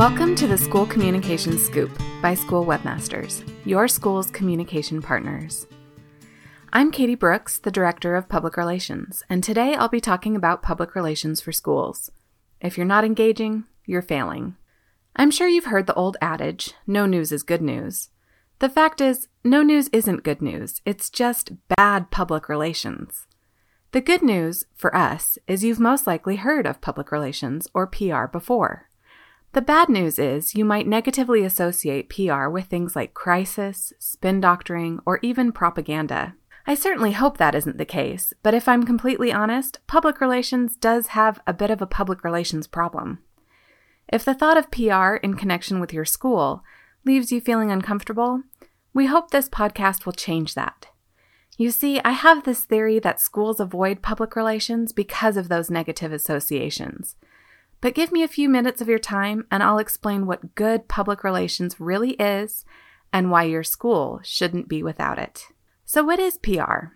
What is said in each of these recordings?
Welcome to the School Communication Scoop by School Webmasters, your school's communication partners. I'm Katie Brooks, the Director of Public Relations, and today I'll be talking about public relations for schools. If you're not engaging, you're failing. I'm sure you've heard the old adage no news is good news. The fact is, no news isn't good news, it's just bad public relations. The good news, for us, is you've most likely heard of public relations or PR before. The bad news is you might negatively associate PR with things like crisis, spin doctoring, or even propaganda. I certainly hope that isn't the case, but if I'm completely honest, public relations does have a bit of a public relations problem. If the thought of PR in connection with your school leaves you feeling uncomfortable, we hope this podcast will change that. You see, I have this theory that schools avoid public relations because of those negative associations. But give me a few minutes of your time and I'll explain what good public relations really is and why your school shouldn't be without it. So, what is PR?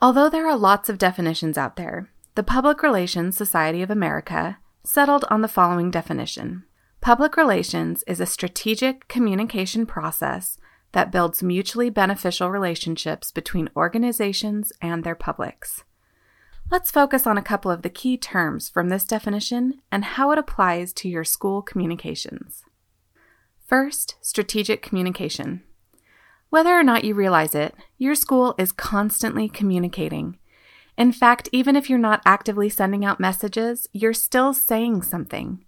Although there are lots of definitions out there, the Public Relations Society of America settled on the following definition Public relations is a strategic communication process that builds mutually beneficial relationships between organizations and their publics. Let's focus on a couple of the key terms from this definition and how it applies to your school communications. First, strategic communication. Whether or not you realize it, your school is constantly communicating. In fact, even if you're not actively sending out messages, you're still saying something.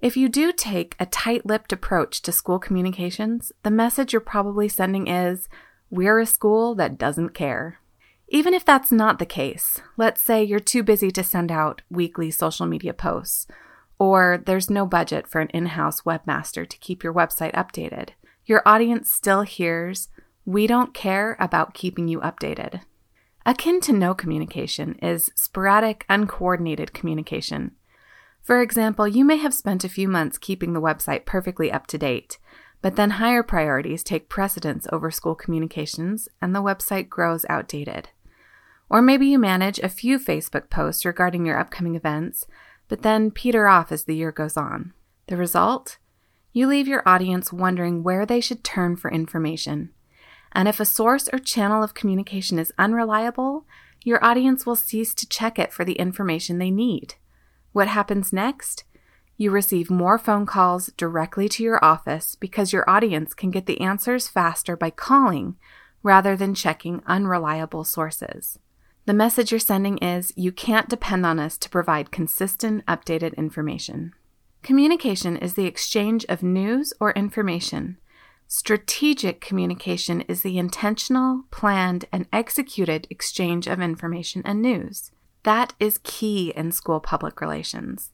If you do take a tight lipped approach to school communications, the message you're probably sending is, We're a school that doesn't care. Even if that's not the case, let's say you're too busy to send out weekly social media posts, or there's no budget for an in house webmaster to keep your website updated, your audience still hears, We don't care about keeping you updated. Akin to no communication is sporadic, uncoordinated communication. For example, you may have spent a few months keeping the website perfectly up to date, but then higher priorities take precedence over school communications and the website grows outdated. Or maybe you manage a few Facebook posts regarding your upcoming events, but then peter off as the year goes on. The result? You leave your audience wondering where they should turn for information. And if a source or channel of communication is unreliable, your audience will cease to check it for the information they need. What happens next? You receive more phone calls directly to your office because your audience can get the answers faster by calling rather than checking unreliable sources. The message you're sending is you can't depend on us to provide consistent, updated information. Communication is the exchange of news or information. Strategic communication is the intentional, planned, and executed exchange of information and news. That is key in school public relations.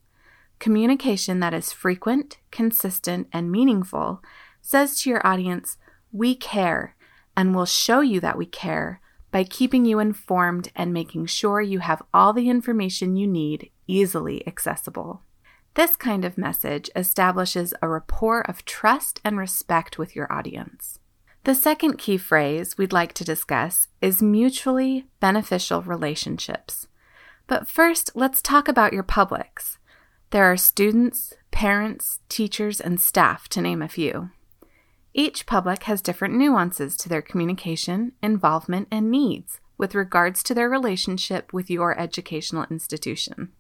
Communication that is frequent, consistent, and meaningful says to your audience, We care, and will show you that we care by keeping you informed and making sure you have all the information you need easily accessible. This kind of message establishes a rapport of trust and respect with your audience. The second key phrase we'd like to discuss is mutually beneficial relationships. But first, let's talk about your publics. There are students, parents, teachers, and staff, to name a few. Each public has different nuances to their communication, involvement, and needs with regards to their relationship with your educational institution.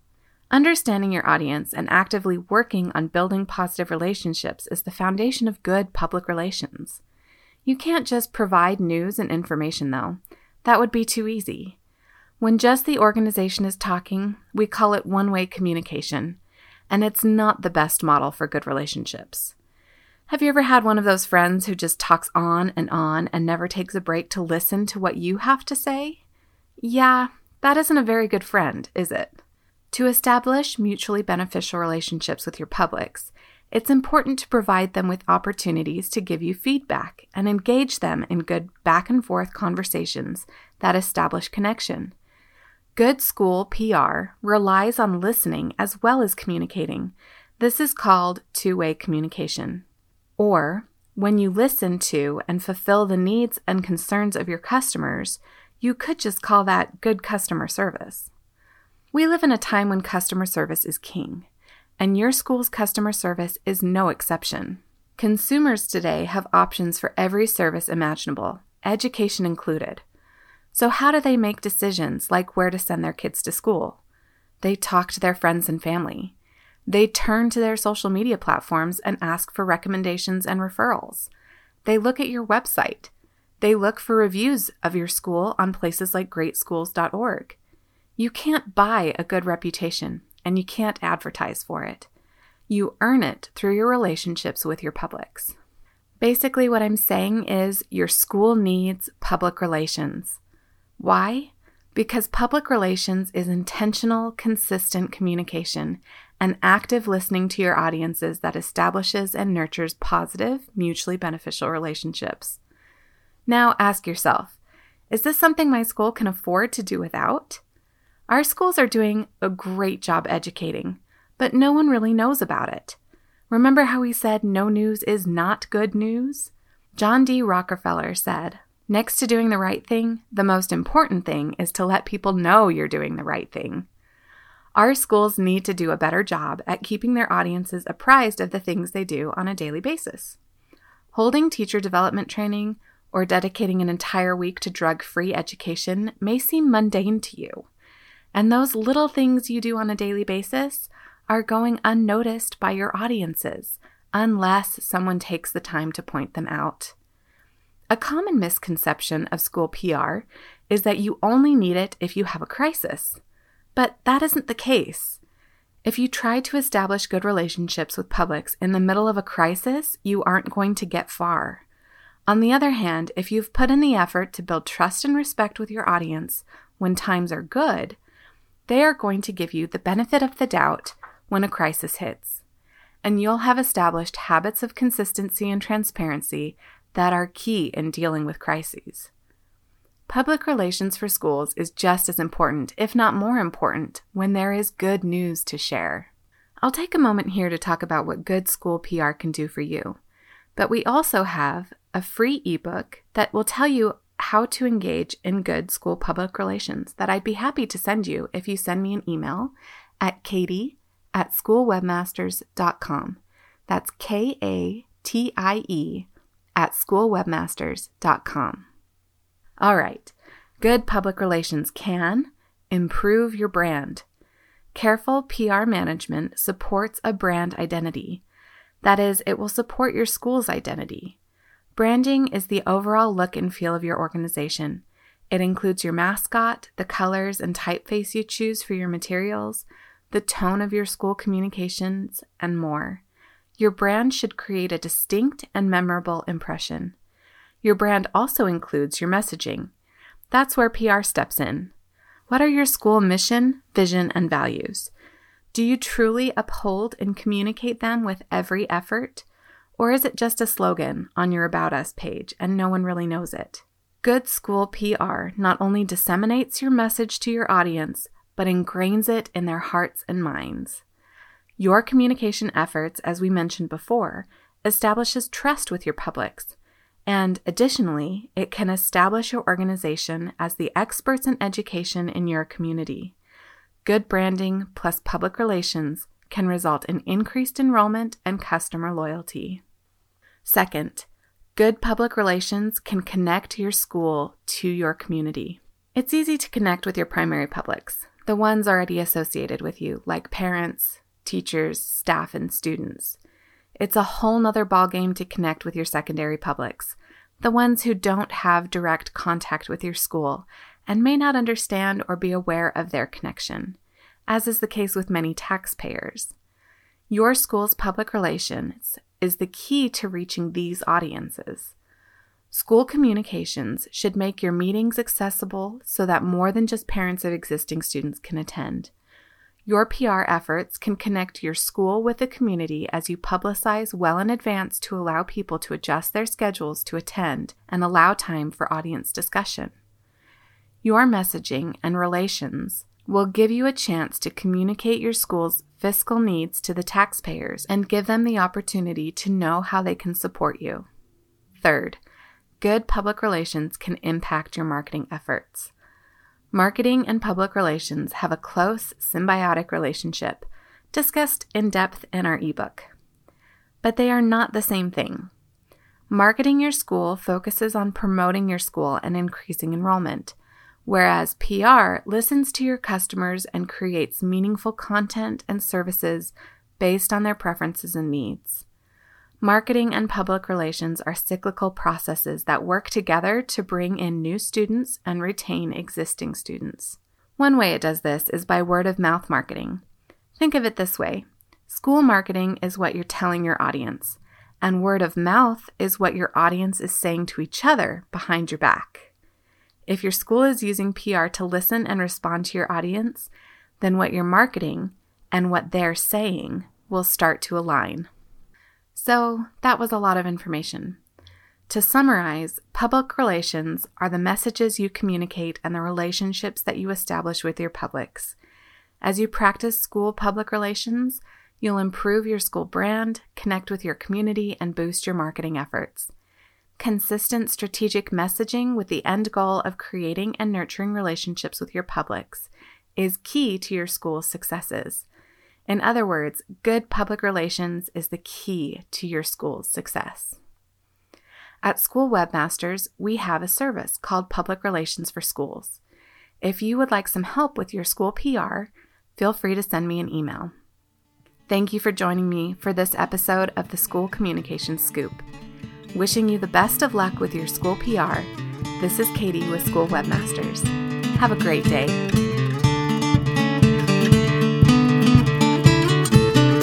Understanding your audience and actively working on building positive relationships is the foundation of good public relations. You can't just provide news and information, though. That would be too easy. When just the organization is talking, we call it one way communication, and it's not the best model for good relationships. Have you ever had one of those friends who just talks on and on and never takes a break to listen to what you have to say? Yeah, that isn't a very good friend, is it? To establish mutually beneficial relationships with your publics, it's important to provide them with opportunities to give you feedback and engage them in good back and forth conversations that establish connection. Good school PR relies on listening as well as communicating. This is called two way communication. Or, when you listen to and fulfill the needs and concerns of your customers, you could just call that good customer service. We live in a time when customer service is king. and your school's customer service is no exception. Consumers today have options for every service imaginable, education included. So, how do they make decisions like where to send their kids to school? They talk to their friends and family. They turn to their social media platforms and ask for recommendations and referrals. They look at your website. They look for reviews of your school on places like greatschools.org. You can't buy a good reputation and you can't advertise for it. You earn it through your relationships with your publics. Basically, what I'm saying is your school needs public relations. Why? Because public relations is intentional, consistent communication and active listening to your audiences that establishes and nurtures positive, mutually beneficial relationships. Now ask yourself is this something my school can afford to do without? Our schools are doing a great job educating, but no one really knows about it. Remember how we said no news is not good news? John D. Rockefeller said, Next to doing the right thing, the most important thing is to let people know you're doing the right thing. Our schools need to do a better job at keeping their audiences apprised of the things they do on a daily basis. Holding teacher development training or dedicating an entire week to drug free education may seem mundane to you. And those little things you do on a daily basis are going unnoticed by your audiences unless someone takes the time to point them out. A common misconception of school PR is that you only need it if you have a crisis. But that isn't the case. If you try to establish good relationships with publics in the middle of a crisis, you aren't going to get far. On the other hand, if you've put in the effort to build trust and respect with your audience when times are good, they are going to give you the benefit of the doubt when a crisis hits. And you'll have established habits of consistency and transparency that are key in dealing with crises. Public relations for schools is just as important, if not more important, when there is good news to share. I'll take a moment here to talk about what good school PR can do for you. But we also have a free ebook that will tell you how to engage in good school public relations that I'd be happy to send you if you send me an email at katie at schoolwebmasters.com. That's K A T I E at schoolwebmasters.com. All right. Good public relations can improve your brand. Careful PR management supports a brand identity. That is, it will support your school's identity. Branding is the overall look and feel of your organization. It includes your mascot, the colors and typeface you choose for your materials, the tone of your school communications, and more. Your brand should create a distinct and memorable impression. Your brand also includes your messaging. That's where PR steps in. What are your school mission, vision, and values? Do you truly uphold and communicate them with every effort? Or is it just a slogan on your About Us page and no one really knows it? Good school PR not only disseminates your message to your audience, but ingrains it in their hearts and minds. Your communication efforts, as we mentioned before, establishes trust with your publics and additionally, it can establish your organization as the experts in education in your community. Good branding plus public relations can result in increased enrollment and customer loyalty. Second, good public relations can connect your school to your community. It's easy to connect with your primary publics, the ones already associated with you, like parents, teachers, staff, and students. It's a whole nother ballgame to connect with your secondary publics, the ones who don't have direct contact with your school and may not understand or be aware of their connection, as is the case with many taxpayers. Your school's public relations is the key to reaching these audiences. School communications should make your meetings accessible so that more than just parents of existing students can attend. Your PR efforts can connect your school with the community as you publicize well in advance to allow people to adjust their schedules to attend and allow time for audience discussion. Your messaging and relations will give you a chance to communicate your school's fiscal needs to the taxpayers and give them the opportunity to know how they can support you. Third, good public relations can impact your marketing efforts. Marketing and public relations have a close, symbiotic relationship discussed in depth in our ebook. But they are not the same thing. Marketing your school focuses on promoting your school and increasing enrollment, whereas PR listens to your customers and creates meaningful content and services based on their preferences and needs. Marketing and public relations are cyclical processes that work together to bring in new students and retain existing students. One way it does this is by word of mouth marketing. Think of it this way school marketing is what you're telling your audience, and word of mouth is what your audience is saying to each other behind your back. If your school is using PR to listen and respond to your audience, then what you're marketing and what they're saying will start to align. So, that was a lot of information. To summarize, public relations are the messages you communicate and the relationships that you establish with your publics. As you practice school public relations, you'll improve your school brand, connect with your community, and boost your marketing efforts. Consistent strategic messaging with the end goal of creating and nurturing relationships with your publics is key to your school's successes. In other words, good public relations is the key to your school's success. At School Webmasters, we have a service called Public Relations for Schools. If you would like some help with your school PR, feel free to send me an email. Thank you for joining me for this episode of the School Communication Scoop. Wishing you the best of luck with your school PR. This is Katie with School Webmasters. Have a great day.